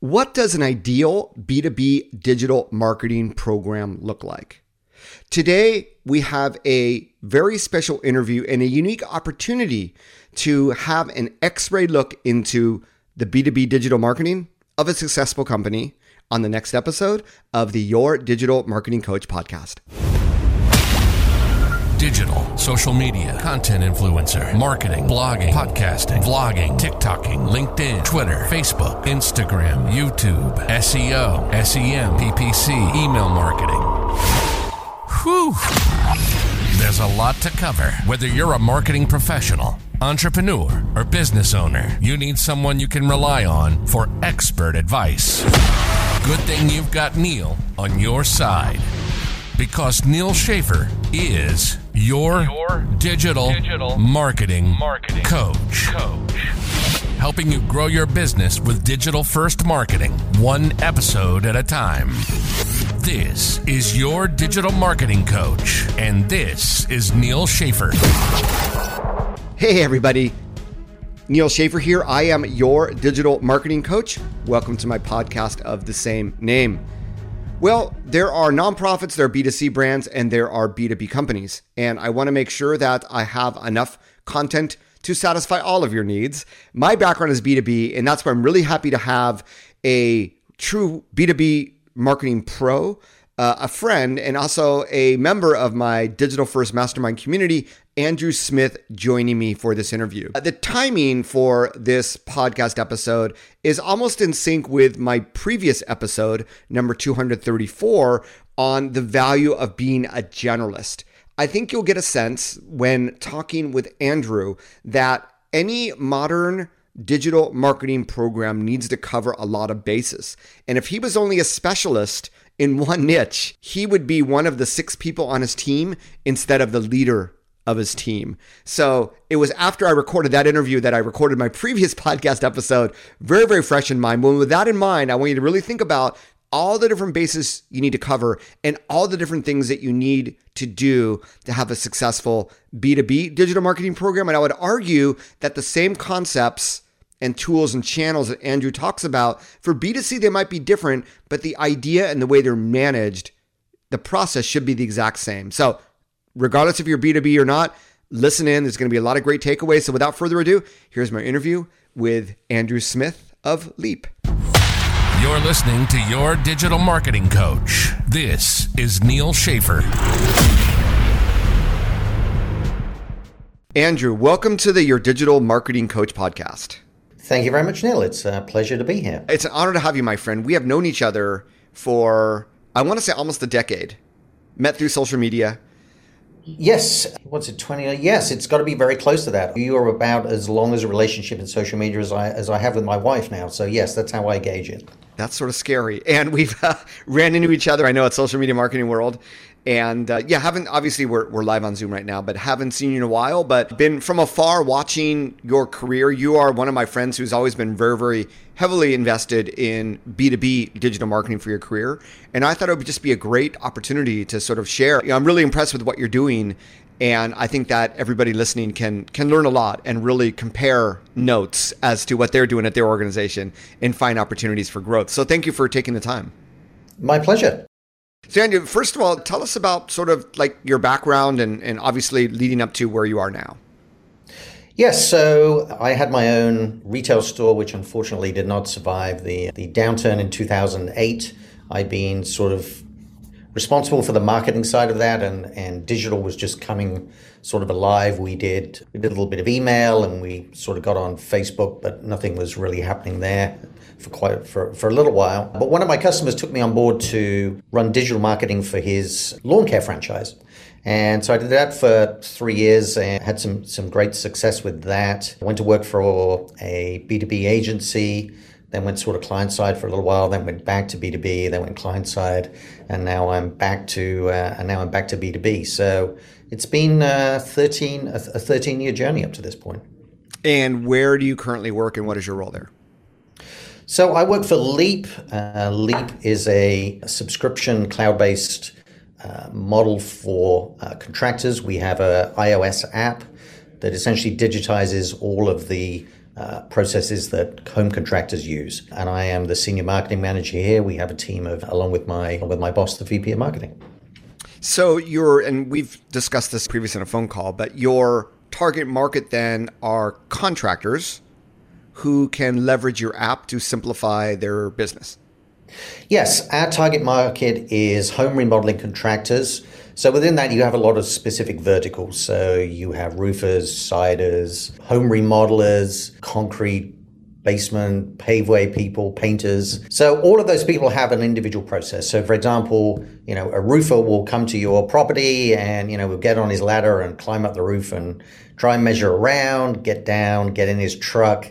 What does an ideal B2B digital marketing program look like? Today, we have a very special interview and a unique opportunity to have an x ray look into the B2B digital marketing of a successful company on the next episode of the Your Digital Marketing Coach podcast digital, social media, content influencer, marketing, blogging, podcasting, vlogging, TikToking, LinkedIn, Twitter, Facebook, Instagram, YouTube, SEO, SEM, PPC, email marketing. Whew. There's a lot to cover. Whether you're a marketing professional, entrepreneur, or business owner, you need someone you can rely on for expert advice. Good thing you've got Neal on your side because Neal Schaffer is your, your digital, digital marketing, marketing coach. coach. Helping you grow your business with digital first marketing, one episode at a time. This is your digital marketing coach, and this is Neal Schaffer. Hey, everybody. Neal Schaffer here. I am your digital marketing coach. Welcome to my podcast of the same name. Well, there are nonprofits, there are B2C brands, and there are B2B companies. And I want to make sure that I have enough content to satisfy all of your needs. My background is B2B, and that's why I'm really happy to have a true B2B marketing pro uh, a friend and also a member of my digital first mastermind community, Andrew Smith, joining me for this interview. Uh, the timing for this podcast episode is almost in sync with my previous episode, number 234, on the value of being a generalist. I think you'll get a sense when talking with Andrew that any modern digital marketing program needs to cover a lot of bases. And if he was only a specialist in one niche, he would be one of the six people on his team instead of the leader of his team. So it was after I recorded that interview that I recorded my previous podcast episode, very, very fresh in mind. Well, with that in mind, I want you to really think about all the different bases you need to cover and all the different things that you need to do to have a successful B2B digital marketing program. And I would argue that the same concepts and tools and channels that Andrew talks about. For B2C, they might be different, but the idea and the way they're managed, the process should be the exact same. So, regardless if you're B2B or not, listen in. There's going to be a lot of great takeaways. So, without further ado, here's my interview with Andrew Smith of Leap. You're listening to Your Digital Marketing Coach. This is Neal Schaffer. Andrew, welcome to the Your Digital Marketing Coach podcast. Thank you very much, Neal. It's a pleasure to be here. It's an honor to have you, my friend. We have known each other for, I want to say, almost a decade. Met through social media. Yes. What's it, 20? Yes, it's got to be very close to that. You are about as long as a relationship in social media as I, as I have with my wife now. So, yes, that's how I gauge it. That's sort of scary. And we've uh, ran into each other, I know, at social media marketing world. And uh, yeah, haven't obviously we're, we're live on Zoom right now, but haven't seen you in a while. But been from afar watching your career. You are one of my friends who's always been very, very heavily invested in B2B digital marketing for your career. And I thought it would just be a great opportunity to sort of share. You know, I'm really impressed with what you're doing. And I think that everybody listening can can learn a lot and really compare notes as to what they're doing at their organization and find opportunities for growth. So thank you for taking the time. My pleasure. So, Andrew, first of all, tell us about sort of like your background and, and obviously leading up to where you are now. Yes, so I had my own retail store, which unfortunately did not survive the, the downturn in 2008. I'd been sort of responsible for the marketing side of that, and, and digital was just coming sort of alive. We did we did a little bit of email, and we sort of got on Facebook, but nothing was really happening there for quite for, for a little while. But one of my customers took me on board to run digital marketing for his lawn care franchise. And so I did that for three years and had some, some great success with that. I went to work for a B2B agency, then went sort of client side for a little while, then went back to B2B, then went client side, and now I'm back to uh, and now I'm back to B2B. So it's been uh, 13 a 13 year journey up to this point. And where do you currently work and what is your role there? So I work for Leap. Uh, Leap is a subscription cloud-based uh, model for uh, contractors. We have a iOS app that essentially digitizes all of the uh, processes that home contractors use. And I am the senior marketing manager here. We have a team of, along with my with my boss, the VP of marketing. So you're, and we've discussed this previously in a phone call, but your target market then are contractors who can leverage your app to simplify their business. Yes, our target market is home remodeling contractors. So within that, you have a lot of specific verticals. So you have roofers, siders, home remodelers, concrete basement, paveway people, painters. So all of those people have an individual process. So for example, you know, a roofer will come to your property and, you know, will get on his ladder and climb up the roof and try and measure around, get down, get in his truck,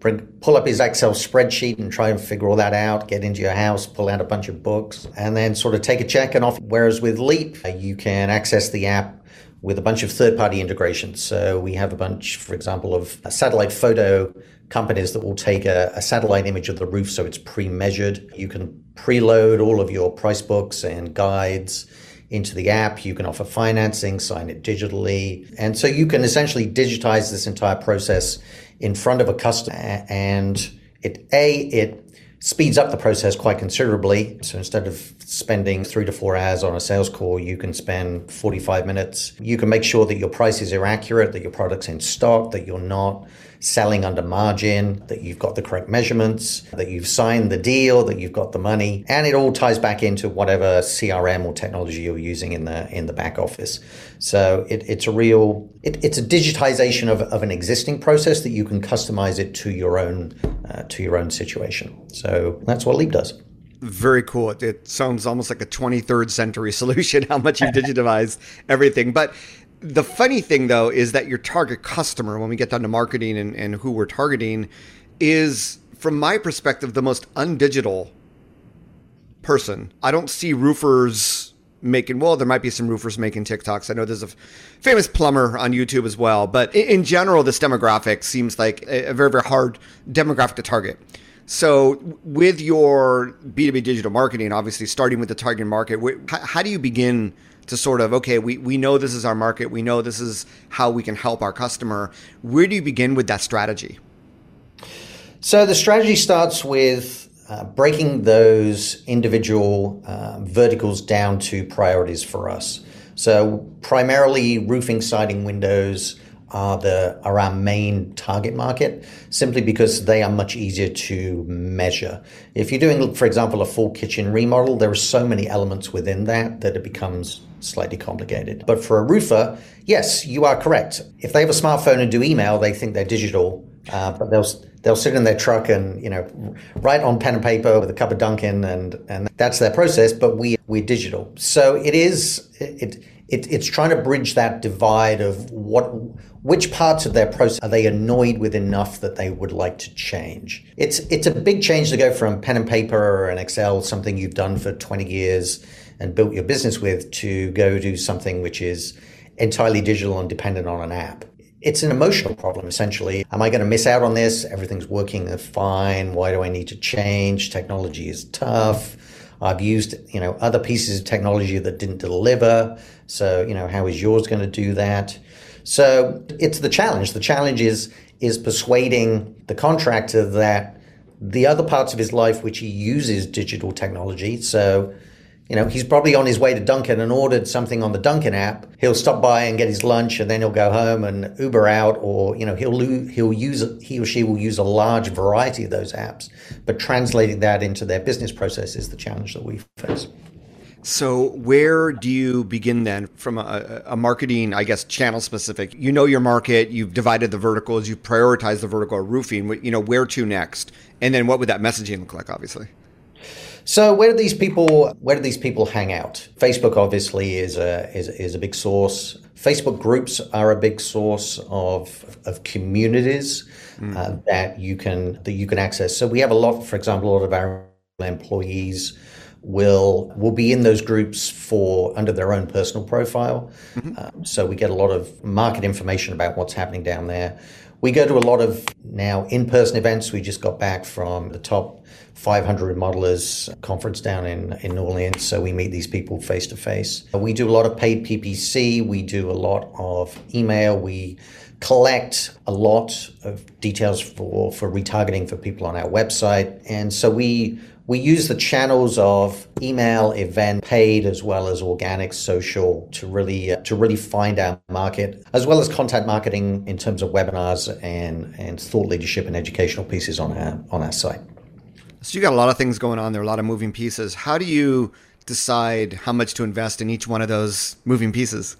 pull up his Excel spreadsheet and try and figure all that out, get into your house, pull out a bunch of books, and then sort of take a check and off. Whereas with Leap, uh, you can access the app with a bunch of third party integrations. So we have a bunch, for example, of satellite photo companies that will take a, a satellite image of the roof so it's pre measured. You can preload all of your price books and guides into the app. You can offer financing, sign it digitally. And so you can essentially digitize this entire process in front of a customer and it a it speeds up the process quite considerably. So instead of spending three to four hours on a sales call, you can spend 45 minutes. You can make sure that your prices are accurate, that your product's in stock, that you're not selling under margin, that you've got the correct measurements, that you've signed the deal, that you've got the money, and it all ties back into whatever CRM or technology you're using in the in the back office. So it, it's a real it, it's a digitization of, of an existing process that you can customize it to your own uh, to your own situation. So that's what Leap does very cool. It, sounds almost like a 23rd century solution, how much you've digitized everything. But the funny thing though is that your target customer, when we get down to marketing and, and who we're targeting, is from my perspective the most undigital person. I don't see roofers making well there might be some roofers making tiktoks i know there's a famous plumber on youtube as well but in, general this demographic seems like a very very hard demographic to target so with your b2b digital marketing obviously starting with the target market how do you begin to sort of okay we, we know this is our market. We know this is how we can help our customer. Where do you begin with that strategy? So the strategy starts with uh, breaking those individual uh, verticals down to priorities for us. So primarily roofing siding windows are the are our main target market simply because they are much easier to measure. If you're doing, for example, a full kitchen remodel, there are so many elements within that that it becomes slightly complicated. But for a roofer, yes, you are correct. If they have a smartphone and do email, they think they're digital, uh, but they'll they'll sit in their truck and you know write on pen and paper with a cup of Dunkin' and and that's their process. But we we're digital, so it is it. It, it's trying to bridge that divide of what which parts of their process are they annoyed with enough that they would like to change. It's it's a big change to go from pen and paper and Excel, something you've done for 20 years, and built your business with to go do something which is entirely digital and dependent on an app. It's an emotional problem, essentially. Am I going to miss out on this? Everything's working fine. Why do I need to change? Technology is tough. I've used, you know, other pieces of technology that didn't deliver. So, you know, how is yours going to do that? So it's the challenge. The challenge is is persuading the contractor that the other parts of his life which he uses digital technology. So you know, he's probably on his way to Dunkin' and ordered something on the Dunkin' app. He'll stop by and get his lunch, and then he'll go home and Uber out, or you know, he'll he'll use he or she will use a large variety of those apps. But translating that into their business process is the challenge that we face. So, where do you begin then from a, a, marketing, I guess, channel specific? You know your market, you've divided the verticals, you've prioritized the vertical roofing. You know where to next, and then what would that messaging look like? Obviously. So where do these people where do these people hang out? Facebook obviously is a is, is a big source. Facebook groups are a big source of of communities mm. uh, that you can that you can access. So we have a lot, for example, a lot of our employees will will be in those groups for under their own personal profile. Mm-hmm. Um, so we get a lot of market information about what's happening down there. We go to a lot of now in-person events. We just got back from the top 500 modelers conference down in, in New Orleans. So we meet these people face to face. We do a lot of paid PPC. We do a lot of email. We collect a lot of details for, for retargeting for people on our website. And so we we use the channels of email, event, paid, as well as organic, social to really uh, to really find our market, as well as content marketing in terms of webinars and and thought leadership and educational pieces on our on our site. So you got a lot of things going on there, a lot of moving pieces. How do you decide how much to invest in each one of those moving pieces?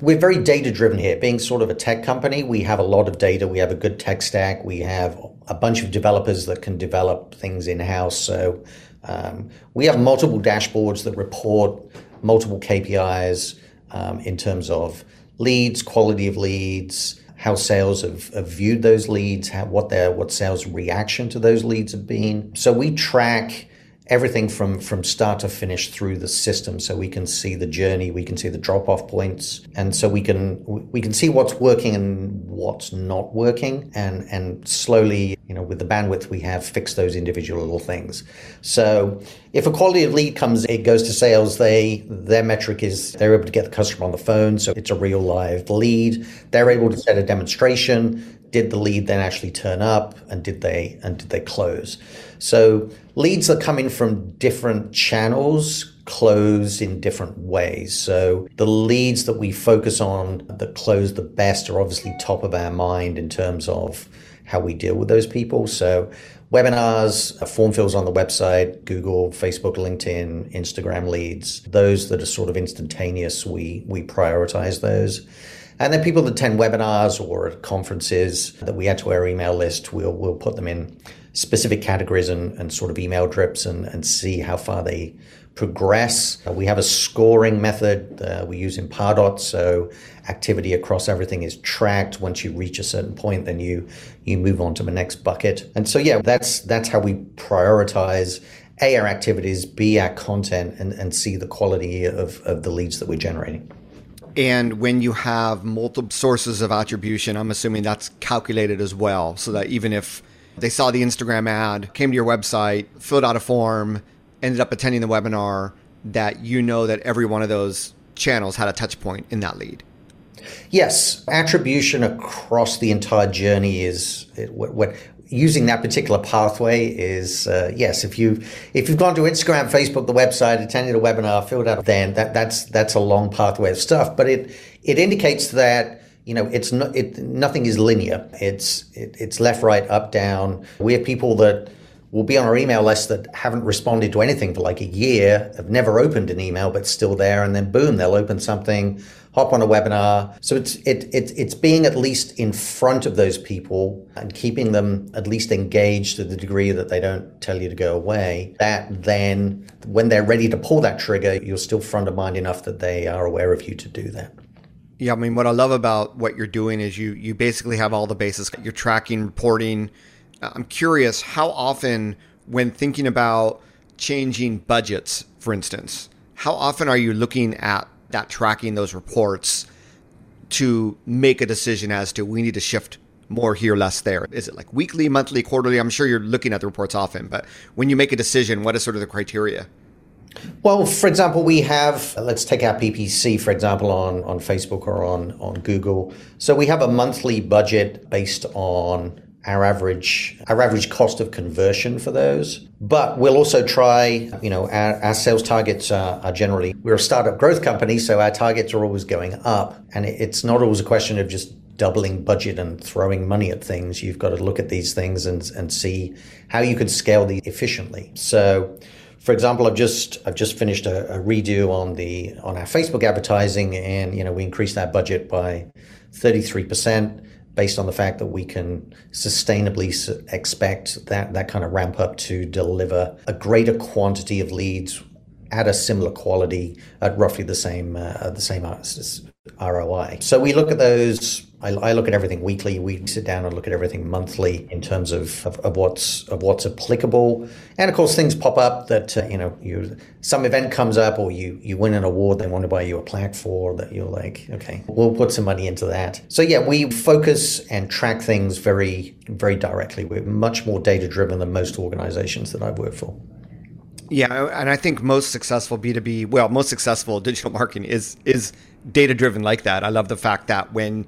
We're very data driven here. Being sort of a tech company, we have a lot of data. We have a good tech stack. We have a bunch of developers that can develop things in house. So um, we have multiple dashboards that report multiple KPIs um, in terms of leads, quality of leads, how sales have, have viewed those leads, how, what their what sales reaction to those leads have been. So we track everything from from start to finish through the system. So we can see the journey we can see the drop off points and so we can we can see what's working and what's not working and and slowly you know with the bandwidth we have fix those individual little things. So if a quality of lead comes it goes to sales they their metric is they're able to get the customer on the phone so it's a real live lead. They're able to set a demonstration. Did the lead then actually turn up and did they and did they close so leads come in from different channels close in different ways. So the leads that we focus on that close the best are obviously top of our mind in terms of how we deal with those people. So webinars, uh, form fills on the website, Google, Facebook, LinkedIn, Instagram leads, those that are sort of instantaneous, we we prioritize those. And then people that attend webinars or conferences that we add to our email list, we'll we'll put them in specific categories and, and sort of email drips and, and see how far they progress. Uh, we have a scoring method uh, we use in Pardot, so activity across everything is tracked. Once you reach a certain point, then you you move on to the next bucket. And so yeah, that's that's how we prioritize a our activities, b our content, and, and see the quality of, of the leads that we're generating. And when you have multiple sources of attribution, I'm assuming that's calculated as well, so that even if they saw the Instagram ad, came to your website, filled out a form, ended up attending the webinar, that you know that every one of those channels had a touch point in that lead. Yes, attribution across the entire journey is what, what using that particular pathway is uh, yes. If you if you've gone to Instagram, Facebook, the website, attended a webinar, filled out, then that that's that's a long pathway of stuff. But it it indicates that you know, it's not, it, nothing is linear. It's, it, it's left, right, up, down. We have people that will be on our email list that haven't responded to anything for like a year, have never opened an email, but still there. And then boom, they'll open something, hop on a webinar. So it's, it, it, it's being at least in front of those people and keeping them at least engaged to the degree that they don't tell you to go away. That then, when they're ready to pull that trigger, you're still front of mind enough that they are aware of you to do that. Yeah, I mean, what I love about what you're doing is you you basically have all the bases. You're tracking, reporting. I'm curious how often, when thinking about changing budgets, for instance, how often are you looking at that tracking those reports to make a decision as to we need to shift more here, less there? Is it like weekly, monthly, quarterly? I'm sure you're looking at the reports often, but when you make a decision, what is sort of the criteria? Well, for example, we have, let's take our PPC, for example, on, on Facebook or on, on Google. So we have a monthly budget based on our average our average cost of conversion for those. But we'll also try, you know, our, our sales targets are, are, generally we're a startup growth company, so our targets are always going up, and it's not always a question of just doubling budget and throwing money at things. You've got to look at these things and and see how you can scale these efficiently. So for example, I've just I've just finished a, a, redo on the on our Facebook advertising, and you know we increased that budget by thirty three percent based on the fact that we can sustainably expect that that kind of ramp up to deliver a greater quantity of leads at a similar quality at roughly the same uh, the same ROI. So we look at those I, I, look at everything weekly. We sit down and look at everything monthly in terms of, of, of what's of what's applicable. And of course, things pop up that uh, you know you some event comes up or you you win an award they want to buy you a plaque for that you're like okay we'll put some money into that. So yeah, we focus and track things very very directly. We're much more data driven than most organizations that I've worked for. Yeah, and I think most successful B2B, well, most successful digital marketing is is data driven like that. I love the fact that when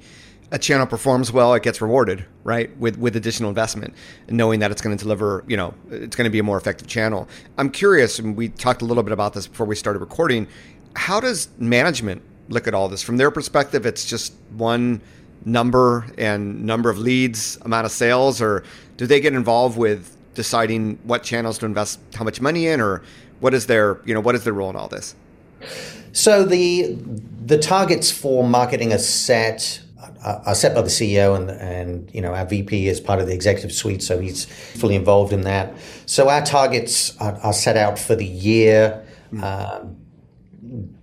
a channel performs well, it gets rewarded, right? With with additional investment, knowing that it's going to deliver, you know, it's going to be a more effective channel. I'm curious, and we talked a little bit about this before we started recording. How does management look at all this from their perspective? It's just one number and number of leads, amount of sales, or do they get involved with deciding what channels to invest how much money in, or what is their, you know, what is their role in all this? So the the targets for marketing are set are set by the CEO and and you know our VP is part of the executive suite, so he's fully involved in that. So our targets are, are set out for the year, mm. um,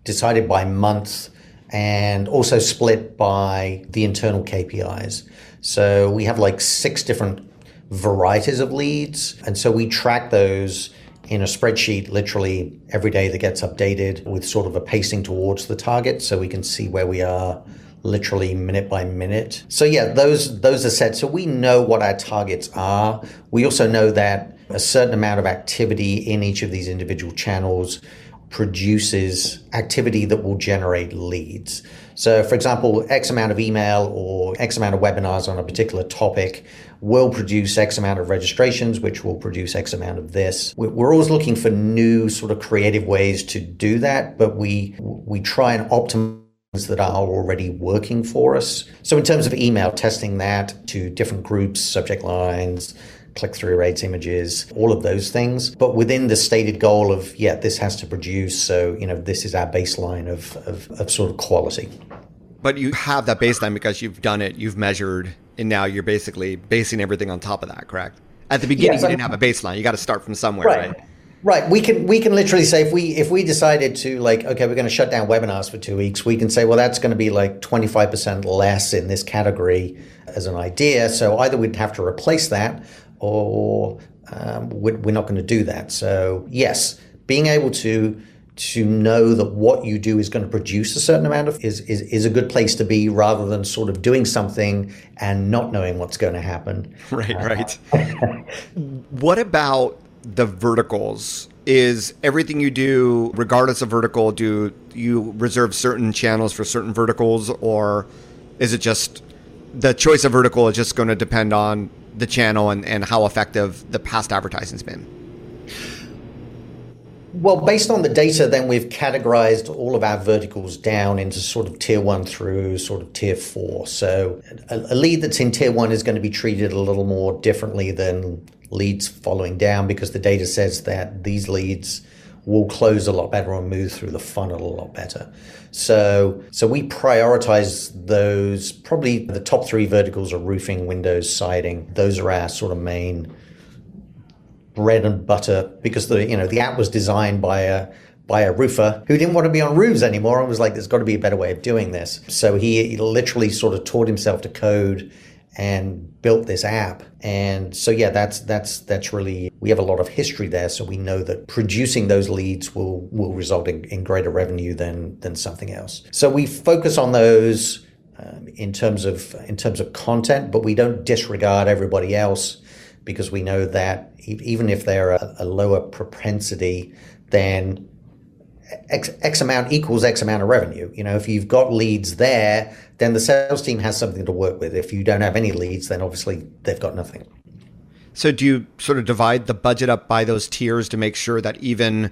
decided by month, and also split by the internal KPIs. So we have like six different varieties of leads, and so we track those in a spreadsheet literally every day that gets updated with sort of a pacing towards the target so we can see where we are literally minute by minute. So yeah, those those are set. So we know what our targets are. We also know that a certain amount of activity in each of these individual channels produces activity that will generate leads. So, for example, X amount of email or X amount of webinars on a particular topic will produce X amount of registrations, which will produce X amount of this. We're always looking for new sort of creative ways to do that, but we we try and optimize that are already working for us. So, in terms of email, testing that to different groups, subject lines, click through rates, images, all of those things. But within the stated goal of, yeah, this has to produce. So, you know, this is our baseline of, of, of sort of quality. But you have that baseline because you've done it, you've measured, and now you're basically basing everything on top of that, correct? At the beginning, yes, you didn't have a baseline. You got to start from somewhere, right? right? Right. We can we can literally say if we if we decided to like okay we're going to shut down webinars for two weeks we can say well that's going to be like twenty five percent less in this category as an idea so either we'd have to replace that or um, we're, we're not going to do that so yes being able to to know that what you do is going to produce a certain amount of is, is, is a good place to be rather than sort of doing something and not knowing what's going to happen. Right, uh, right. what about the verticals is everything you do regardless of vertical do you reserve certain channels for certain verticals or is it just the choice of vertical is just going to depend on the channel and, and how effective the past advertising's been well, based on the data, then we've categorized all of our verticals down into sort of tier one through sort of tier four. So a, lead that's in tier one is going to be treated a little more differently than leads following down because the data says that these leads will close a lot better and move through the funnel a lot better. So, so we prioritize those. Probably the top three verticals are roofing, windows, siding. Those are our sort of main bread and butter because the you know the app was designed by a by a roofer who didn't want to be on roofs anymore and was like, there's got to be a better way of doing this. So he literally sort of taught himself to code and built this app. And so yeah, that's that's that's really we have a lot of history there, so we know that producing those leads will will result in, in greater revenue than than something else. So we focus on those um, in terms of in terms of content, but we don't disregard everybody else because we know that even if they're a, a lower propensity, then X, X amount equals X amount of revenue. You know, if you've got leads there, then the sales team has something to work with. If you don't have any leads, then obviously they've got nothing. So, do you sort of divide the budget up by those tiers to make sure that even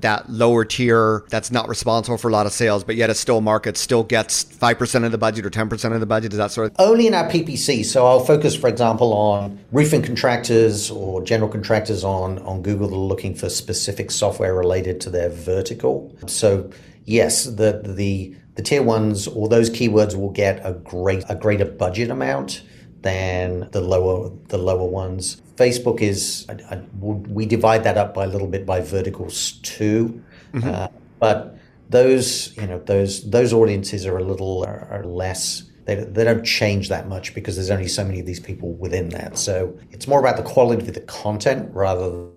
that lower tier that's not responsible for a lot of sales, but yet a still market still gets 5% of the budget or 10% of the budget? Is that sort of? Only in our PPC. So I'll focus, for example, on roofing contractors or general contractors on, on Google that are looking for specific software related to their vertical. So yes, the, the, the tier ones or those keywords will get a great, a greater budget amount than the lower the lower ones. Facebook is I, I, we divide that up by a little bit by verticals too, mm-hmm. uh, but those you know those those audiences are a little are, are less. They, they don't change that much because there's only so many of these people within that. So it's more about the quality of the content rather than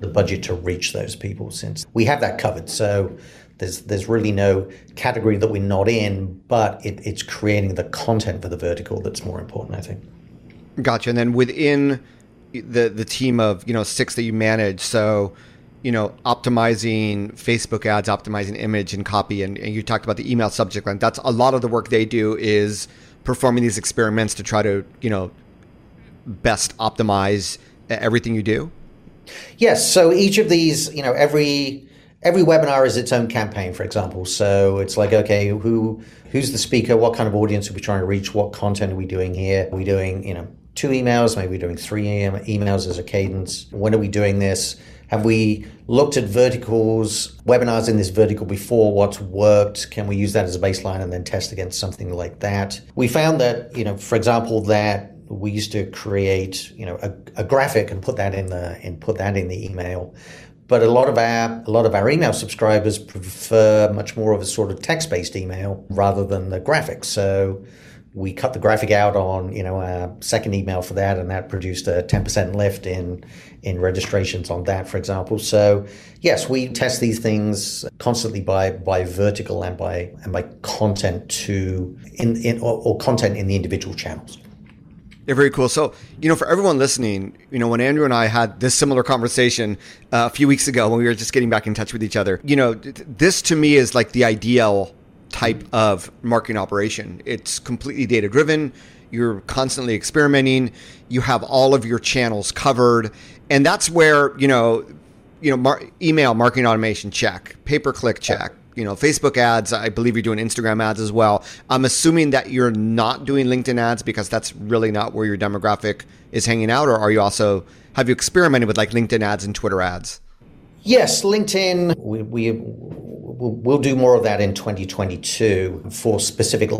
the budget to reach those people. Since we have that covered, so there's there's really no category that we're not in, but it, it's creating the content for the vertical that's more important, I think. Gotcha. And then within the the team of you know six that you manage, so you know optimizing Facebook ads, optimizing image and copy, and, and you talked about the email subject line. That's a lot of the work they do is performing these experiments to try to, you know, best optimize everything you do? Yes. So each of these, you know, every every webinar is its own campaign, for example. So it's like, okay, who who's the speaker? What kind of audience are we trying to reach? What content are we doing here? Are we doing, you know, two emails? Maybe we're doing three emails as a cadence. When are we doing this? Have we looked at verticals, webinars in this vertical before? What's worked? Can we use that as a baseline and then test against something like that? We found that, you know, for example, that we used to create, you know, a, a graphic and put that in the and put that in the email. But a lot of our a lot of our email subscribers prefer much more of a sort of text-based email rather than the graphics. So we cut the graphic out on you know a second email for that and that produced a 10% lift in in registrations on that for example so yes we test these things constantly by by vertical and by and by content to in, in or, or content in the individual channels yeah, very cool. So, you know, for everyone listening, you know, when Andrew and I had this similar conversation uh, a few weeks ago when we were just getting back in touch with each other, you know, this to me is like the ideal type of marketing operation. It's completely data driven. You're constantly experimenting. You have all of your channels covered, and that's where you know, you know, mar- email marketing automation check, pay per click check. You know, Facebook ads. I believe you're doing Instagram ads as well. I'm assuming that you're not doing LinkedIn ads because that's really not where your demographic is hanging out. Or are you also have you experimented with like LinkedIn ads and Twitter ads? Yes, LinkedIn. We, we we'll, do more of that in 2022 for specific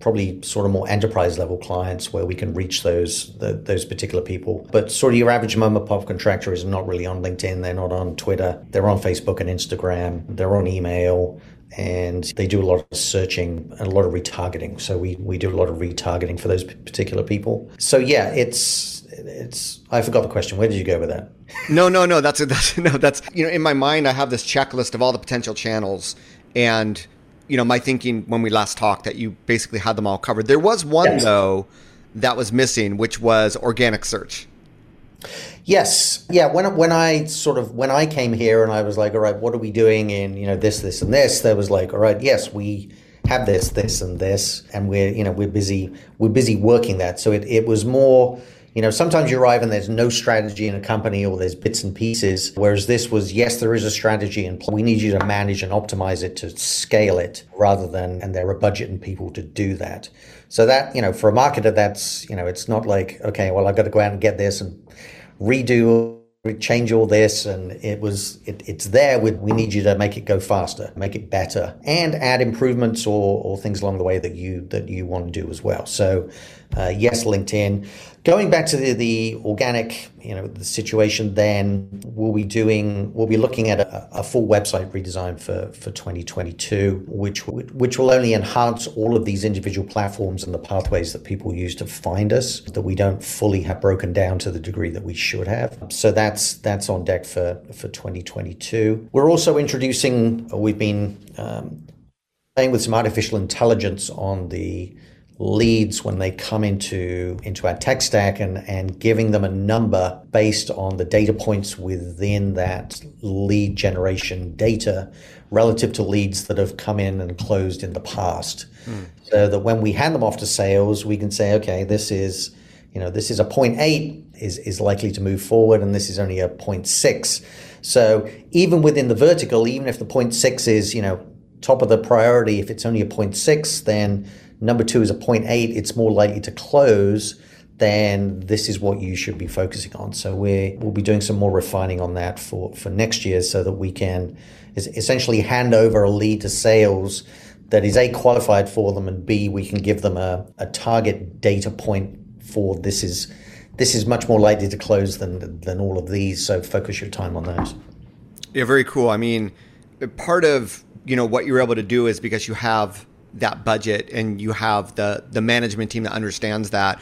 probably sort of more enterprise level clients where we can reach those the, those particular people. But sort of your average mom and pop contractor is not really on LinkedIn. They're not on Twitter. They're on Facebook and Instagram. They're on email. And they do a lot of searching and a lot of retargeting. So we, we do a lot of retargeting for those particular people. So yeah, it's it's I forgot the question. Where did you go with that? no, no, no. That's that's no. That's you know in my mind I have this checklist of all the potential channels, and you know my thinking when we last talked that you basically had them all covered. There was one yes. though that was missing, which was organic search. Yes, yeah. When when I sort of when I came here and I was like, all right, what are we doing in you know this, this, and this? There was like, all right, yes, we have this, this, and this, and we're you know we're busy we're busy working that. So it it was more you know, sometimes you arrive and there's no strategy in a company or there's bits and pieces. Whereas this was, yes, there is a strategy and we need you to manage and optimize it to scale it rather than, and there are budget and people to do that. So that, you know, for a marketer, that's, you know, it's not like, okay, well, I've got to go out and get this and redo change all this and it was it, it's there with we need you to make it go faster make it better and add improvements or, or things along the way that you that you want to do as well so uh, yes linkedin Going back to the, the organic, you know, the situation, then we'll be doing, we'll be looking at a, a full website redesign for, for 2022, which which will only enhance all of these individual platforms and the pathways that people use to find us that we don't fully have broken down to the degree that we should have. So that's that's on deck for for 2022. We're also introducing, we've been um, playing with some artificial intelligence on the leads when they come into into our tech stack and and giving them a number based on the data points within that lead generation data relative to leads that have come in and closed in the past mm. so that when we hand them off to sales we can say okay this is you know this is a 0.8 is is likely to move forward and this is only a 0.6 so even within the vertical even if the 0.6 is you know top of the priority if it's only a 0.6 then Number two is a 0.8, it's more likely to close, then this is what you should be focusing on. So we we'll be doing some more refining on that for, for next year so that we can essentially hand over a lead to sales that is A, qualified for them, and B, we can give them a, a target data point for this is this is much more likely to close than than all of these. So focus your time on those. Yeah, very cool. I mean, part of you know what you're able to do is because you have that budget and you have the the management team that understands that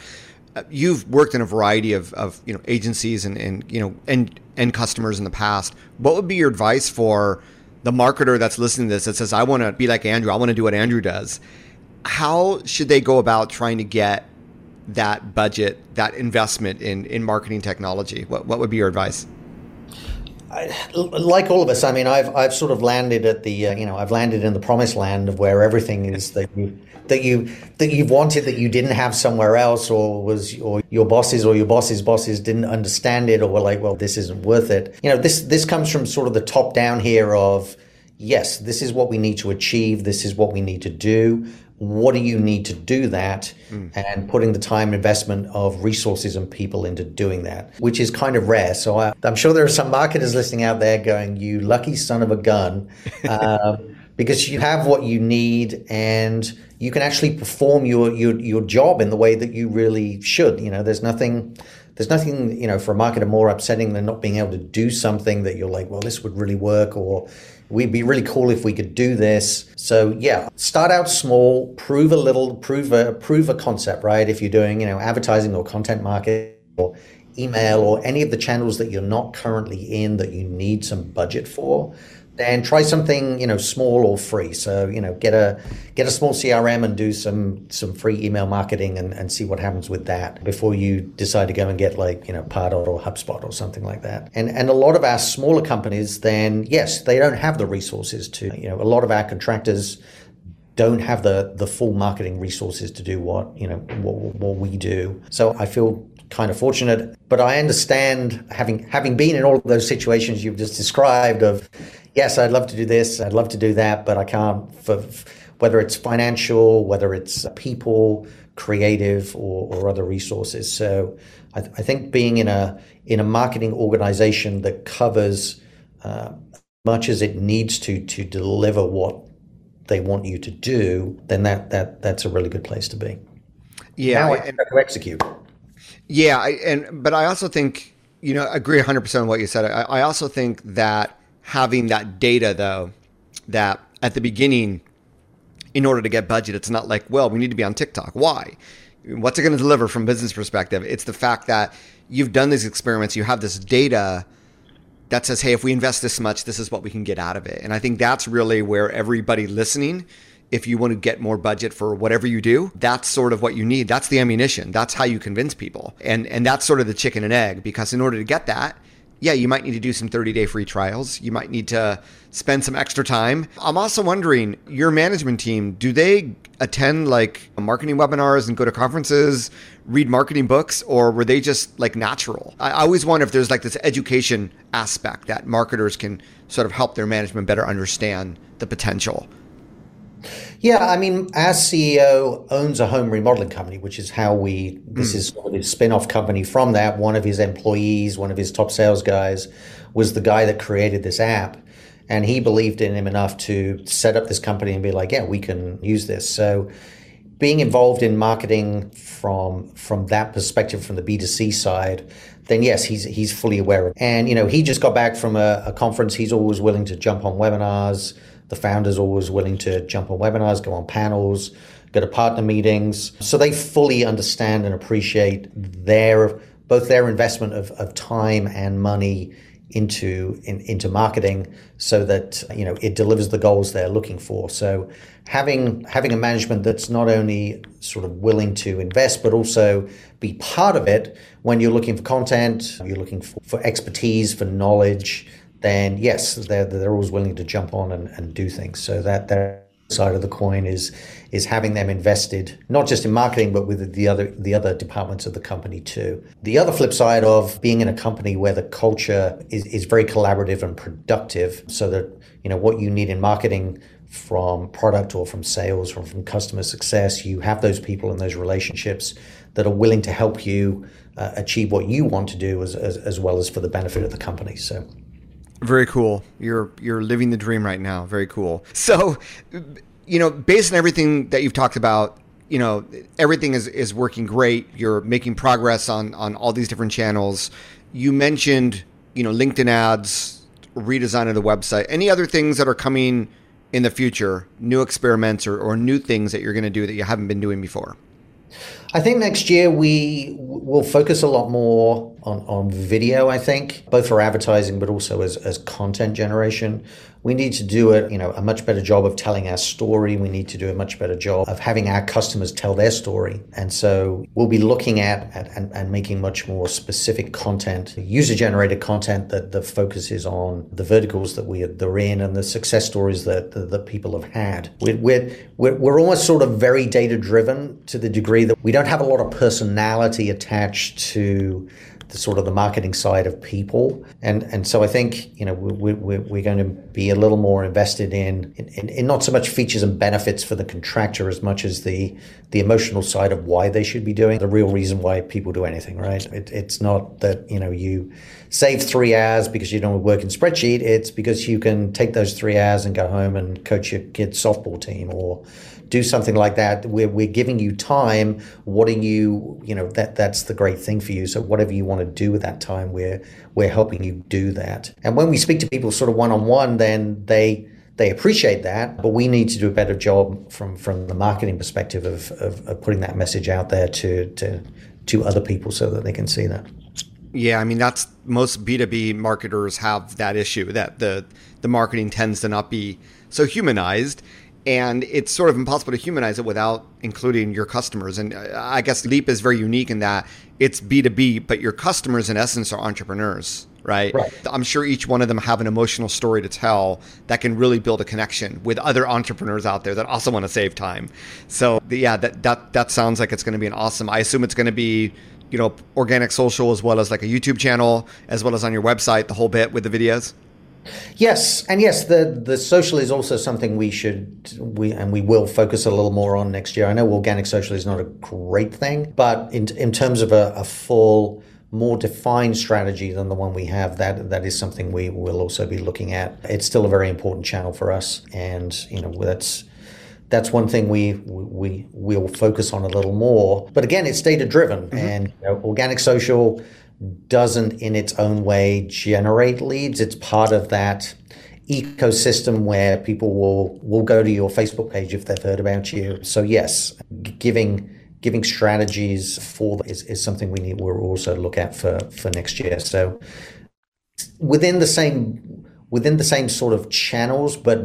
uh, you've worked in a variety of, of you know agencies and, and you know and and customers in the past. What would be your advice for the marketer that's listening to this that says i want to be like andrew. I want to do what andrew does. How should they go about trying to get that budget that investment in in marketing technology? What, what would be your advice I, like all of us, I mean, I've I've sort of landed at the uh, you know I've landed in the promised land of where everything is that you that you that you've wanted that you didn't have somewhere else, or was or your bosses or your bosses' bosses didn't understand it, or were like, well, this isn't worth it. You know, this this comes from sort of the top down here of yes, this is what we need to achieve, this is what we need to do what do you need to do that mm. and putting the time investment of resources and people into doing that which is kind of rare so I, am sure there are some marketers listening out there going you lucky son of a gun um, because you have what you need and you can actually perform your, your your job in the way that you really should you know there's nothing there's nothing you know for a marketer more upsetting than not being able to do something that you're like well this would really work or we'd be really cool if we could do this. So yeah, start out small, prove a little, prove a prove a concept, right? If you're doing, you know, advertising or content marketing or email or any of the channels that you're not currently in that you need some budget for, and try something you know small or free. So you know get a get a small crm and do some some free email marketing and, and see what happens with that before you decide to go and get like you know pardot or hubspot or something like that. And and a lot of our smaller companies then yes they don't have the resources to you know a lot of our contractors don't have the the full marketing resources to do what you know what, what we do. So i feel kind of fortunate but i understand having having been in all of those situations you've just described of yes, I'd love to do this, I'd love to do that, but I can't for whether it's financial, whether it's people, creative, or, or other resources. So I, th- I, think being in a in a marketing organization that covers uh, much as it needs to to deliver what they want you to do, then that that that's a really good place to be. Yeah, now and, to execute. Yeah, I, and but I also think you know agree 100 percent on what you said. I, I also think that having that data though that at the beginning in order to get budget it's not like well we need to be on tiktok. Why? What's it going to deliver from business perspective? It's the fact that you've done these experiments you have this data that says hey if we invest this much this is what we can get out of it. And i think that's really where everybody listening if you want to get more budget for whatever you do that's sort of what you need that's the ammunition that's how you convince people and and that's sort of the chicken and egg because in order to get that yeah, you might need to do some 30 day free trials. You might need to spend some extra time. I'm also wondering, your management team, do they attend like marketing webinars and go to conferences, read marketing books, or were they just like natural? I always wonder if there's like this education aspect that marketers can sort of help their management better understand the potential. Yeah, I mean, our CEO owns a home remodeling company, which is how we. This mm. is sort of his spin-off company from that. One of his employees, one of his top sales guys, was the guy that created this app, and he believed in him enough to set up this company and be like, "Yeah, we can use this." So, being involved in marketing from from that perspective, from the B two C side, then yes, he's he's fully aware of. It. And you know, he just got back from a, a conference. He's always willing to jump on webinars the founder's always willing to jump on webinars, go on panels, go to partner meetings. So they fully understand and appreciate their both their investment of, of time and money into in, into marketing so that you know it delivers the goals they're looking for. So having having a management that's not only sort of willing to invest but also be part of it when you're looking for content, you're looking for, for expertise, for knowledge, then yes, they're, they're always willing to jump on and, and do things. So that, that side of the coin is is having them invested not just in marketing but with the other the other departments of the company too. The other flip side of being in a company where the culture is, is very collaborative and productive so that you know what you need in marketing from product or from sales or from customer success you have those people and those relationships that are willing to help you uh, achieve what you want to do as, as, as well as for the benefit of the company so very cool. You're you're living the dream right now. Very cool. So, you know, based on everything that you've talked about, you know, everything is is working great. You're making progress on on all these different channels. You mentioned, you know, LinkedIn ads, redesign of the website. Any other things that are coming in the future? New experiments or, or new things that you're going to do that you haven't been doing before? I think next year we will focus a lot more on, on video, I think, both for advertising, but also as, as content generation. We need to do it, you know, a much better job of telling our story. We need to do a much better job of having our customers tell their story. And so we'll be looking at, at and, and making much more specific content, user generated content that the focus is on the verticals that we are in and the success stories that, that, that people have had. We're, we're, we're almost sort of very data driven to the degree that we don't have a lot of personality attached to the sort of the marketing side of people. And and so I think you know we, we, we're going to be a little more invested in, in, in not so much features and benefits for the contractor as much as the the emotional side of why they should be doing the real reason why people do anything. Right? It, it's not that you know you save three hours because you don't work in spreadsheet. It's because you can take those three hours and go home and coach your kid's softball team or do something like that. We're, we're giving you time. What are you, you know, that that's the great thing for you. So whatever you want to do with that time, we're we're helping you do that. And when we speak to people sort of one on one, then they they appreciate that, but we need to do a better job from from the marketing perspective of, of, of putting that message out there to to to other people so that they can see that. Yeah, I mean that's most B2B marketers have that issue that the the marketing tends to not be so humanized and it's sort of impossible to humanize it without including your customers. And uh, I guess Leap is very unique in that it's B2B, but your customers in essence are entrepreneurs. Right? right? I'm sure each one of them have an emotional story to tell that can really build a connection with other entrepreneurs out there that also want to save time. So yeah, that that that sounds like it's going to be an awesome. I assume it's going to be you know organic social as well as like a YouTube channel as well as on your website, the whole bit with the videos. Yes, and yes, the the social is also something we should we and we will focus a little more on next year. I know organic social is not a great thing, but in in terms of a, a full more defined strategy than the one we have, that that is something we will also be looking at. It's still a very important channel for us, and you know that's that's one thing we we will focus on a little more. But again, it's data driven, mm-hmm. and you know, organic social doesn't in its own way generate leads. It's part of that ecosystem where people will will go to your Facebook page if they've heard about you. So yes, giving giving strategies for is, is something we need we'll also look at for for next year. So within the same within the same sort of channels, but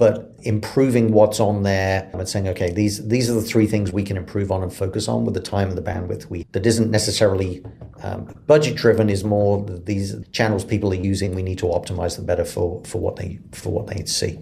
but improving what's on there and saying, okay, these these are the three things we can improve on and focus on with the time and the bandwidth we that isn't necessarily um, budget driven is more these channels people are using. We need to optimize them better for for what they for what they see.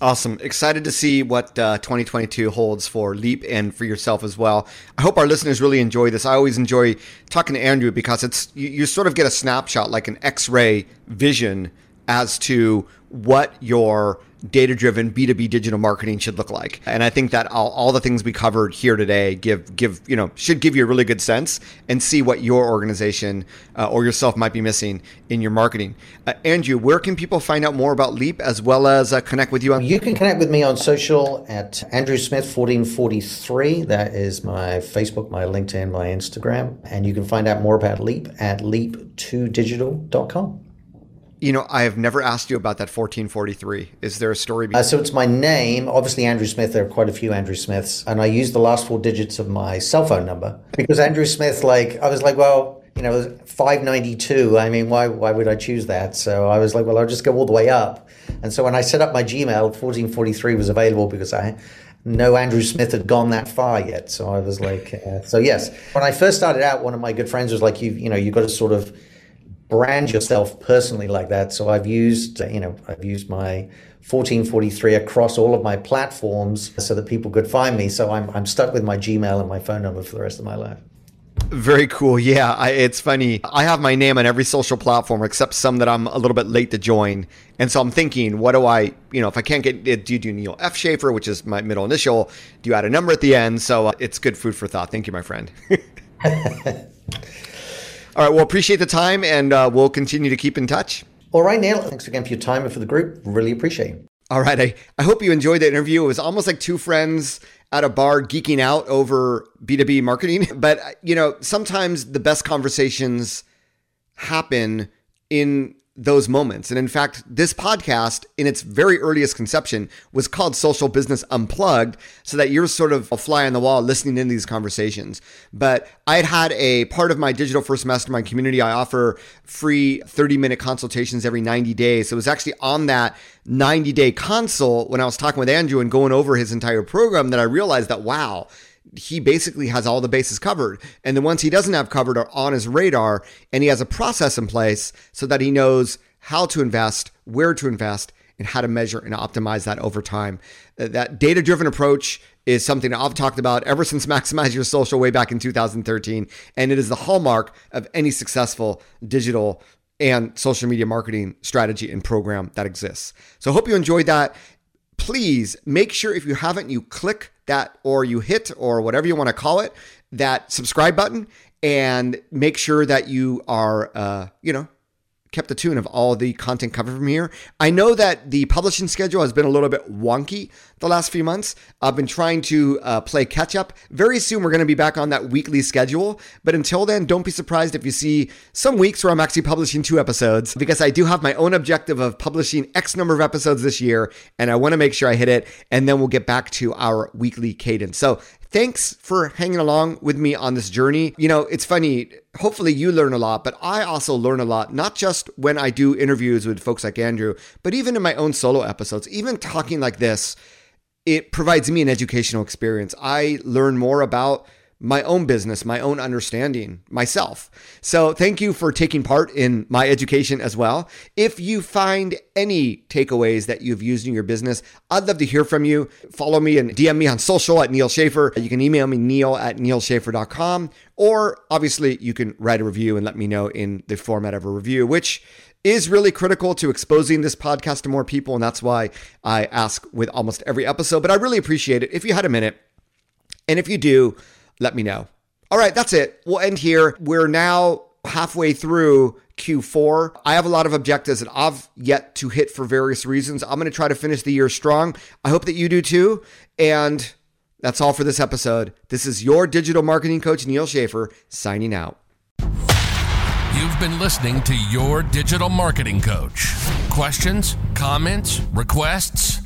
Awesome. Excited to see what uh, 2022 holds for Leap and for yourself as well. I hope our listeners really enjoy this. I always enjoy talking to Andrew because it's you, you sort of get a snapshot, like an X-ray vision as to what your data driven B2B digital marketing should look like. And I think that all, all, the things we covered here today give give you know should give you a really good sense and see what your organization uh, or yourself might be missing in your marketing. Uh, Andrew, where can people find out more about Leap as well as uh, connect with you on You can connect with me on social at Andrew Smith 1443. That is my Facebook, my LinkedIn, my Instagram, and you can find out more about Leap at leap2digital.com. You know, I have never asked you about that 1443. Is there a story? Behind? Uh, so it's my name, obviously Andrew Smith. There are quite a few Andrew Smiths, and I use the last four digits of my cell phone number because Andrew Smith. Like, I was like, well, you know, 592. I mean, why why would I choose that? So I was like, well, I'll just go all the way up. And so when I set up my Gmail, 1443 was available because I no Andrew Smith had gone that far yet. So I was like, uh, so yes. When I first started out, one of my good friends was like, you you know, you got to sort of brand yourself personally like that. So I've used, you know, I've used my 1443 across all of my platforms so that people could find me. So I'm, I'm stuck with my Gmail and my phone number for the rest of my life. Very cool. Yeah, I, it's funny. I have my name on every social platform except some that I'm a little bit late to join. And so I'm thinking, what do I, you know, if I can't get it, do you do Neal F. Schaffer, which is my middle initial? Do you add a number at the end? So uh, it's good food for thought. Thank you, my friend. All right. Well, appreciate the time and uh, we'll continue to keep in touch. All right, Neal. Thanks again for your time and for the group. Really appreciate it. All right. I, I hope you enjoyed the interview. It was almost like two friends at a bar geeking out over B2B marketing. But, you know, sometimes the best conversations happen in those moments. And in fact, this podcast, in its very earliest conception, was called Social Business Unplugged, so that you're sort of a fly on the wall listening in these conversations. But I had had a part of my Digital First Mastermind community. I offer free 30 minute consultations every 90 days. So it was actually on that 90 day consult when I was talking with Andrew and going over his entire program that I realized that, wow, he basically has all the bases covered. And the ones he doesn't have covered are on his radar. And he has a process in place so that he knows how to invest, where to invest, and how to measure and optimize that over time. Uh, that data driven approach is something I've talked about ever since Maximize Your Social way back in 2013. And it is the hallmark of any successful digital and social media marketing strategy and program that exists. So I hope you enjoyed that. Please make sure if you haven't, you click that or you hit or whatever you want to call it, that subscribe button and make sure that you are, uh, you know, kept the tune of all the content covered from here. I know that the publishing schedule has been a little bit wonky the last few months. I've been trying to uh, play catch up. Very soon, we're going to be back on that weekly schedule. But until then, don't be surprised if you see some weeks where I'm actually publishing two episodes because I do have my own objective of publishing X number of episodes this year. And I want to make sure I hit it. And then we'll get back to our weekly cadence. So Thanks for hanging along with me on this journey. You know, it's funny. Hopefully, you learn a lot, but I also learn a lot, not just when I do interviews with folks like Andrew, but even in my own solo episodes. Even talking like this, it provides me an educational experience. I learn more about my own business, my own understanding myself. So, thank you for taking part in my education as well. If you find any takeaways that you've used in your business, I'd love to hear from you. Follow me and DM me on social at Neal Schaffer. You can email me, neal at nealschaffer.com, or obviously you can write a review and let me know in the format of a review, which is really critical to exposing this podcast to more people. And that's why I ask with almost every episode. But I really appreciate it if you had a minute. And if you do, let me know. All right, that's it. We'll end here. We're now halfway through Q4. I have a lot of objectives that I've yet to hit for various reasons. I'm going to try to finish the year strong. I hope that you do too. And that's all for this episode. This is your digital marketing coach, Neal Schaffer, signing out. You've been listening to Your Digital Marketing Coach. Questions, comments, requests?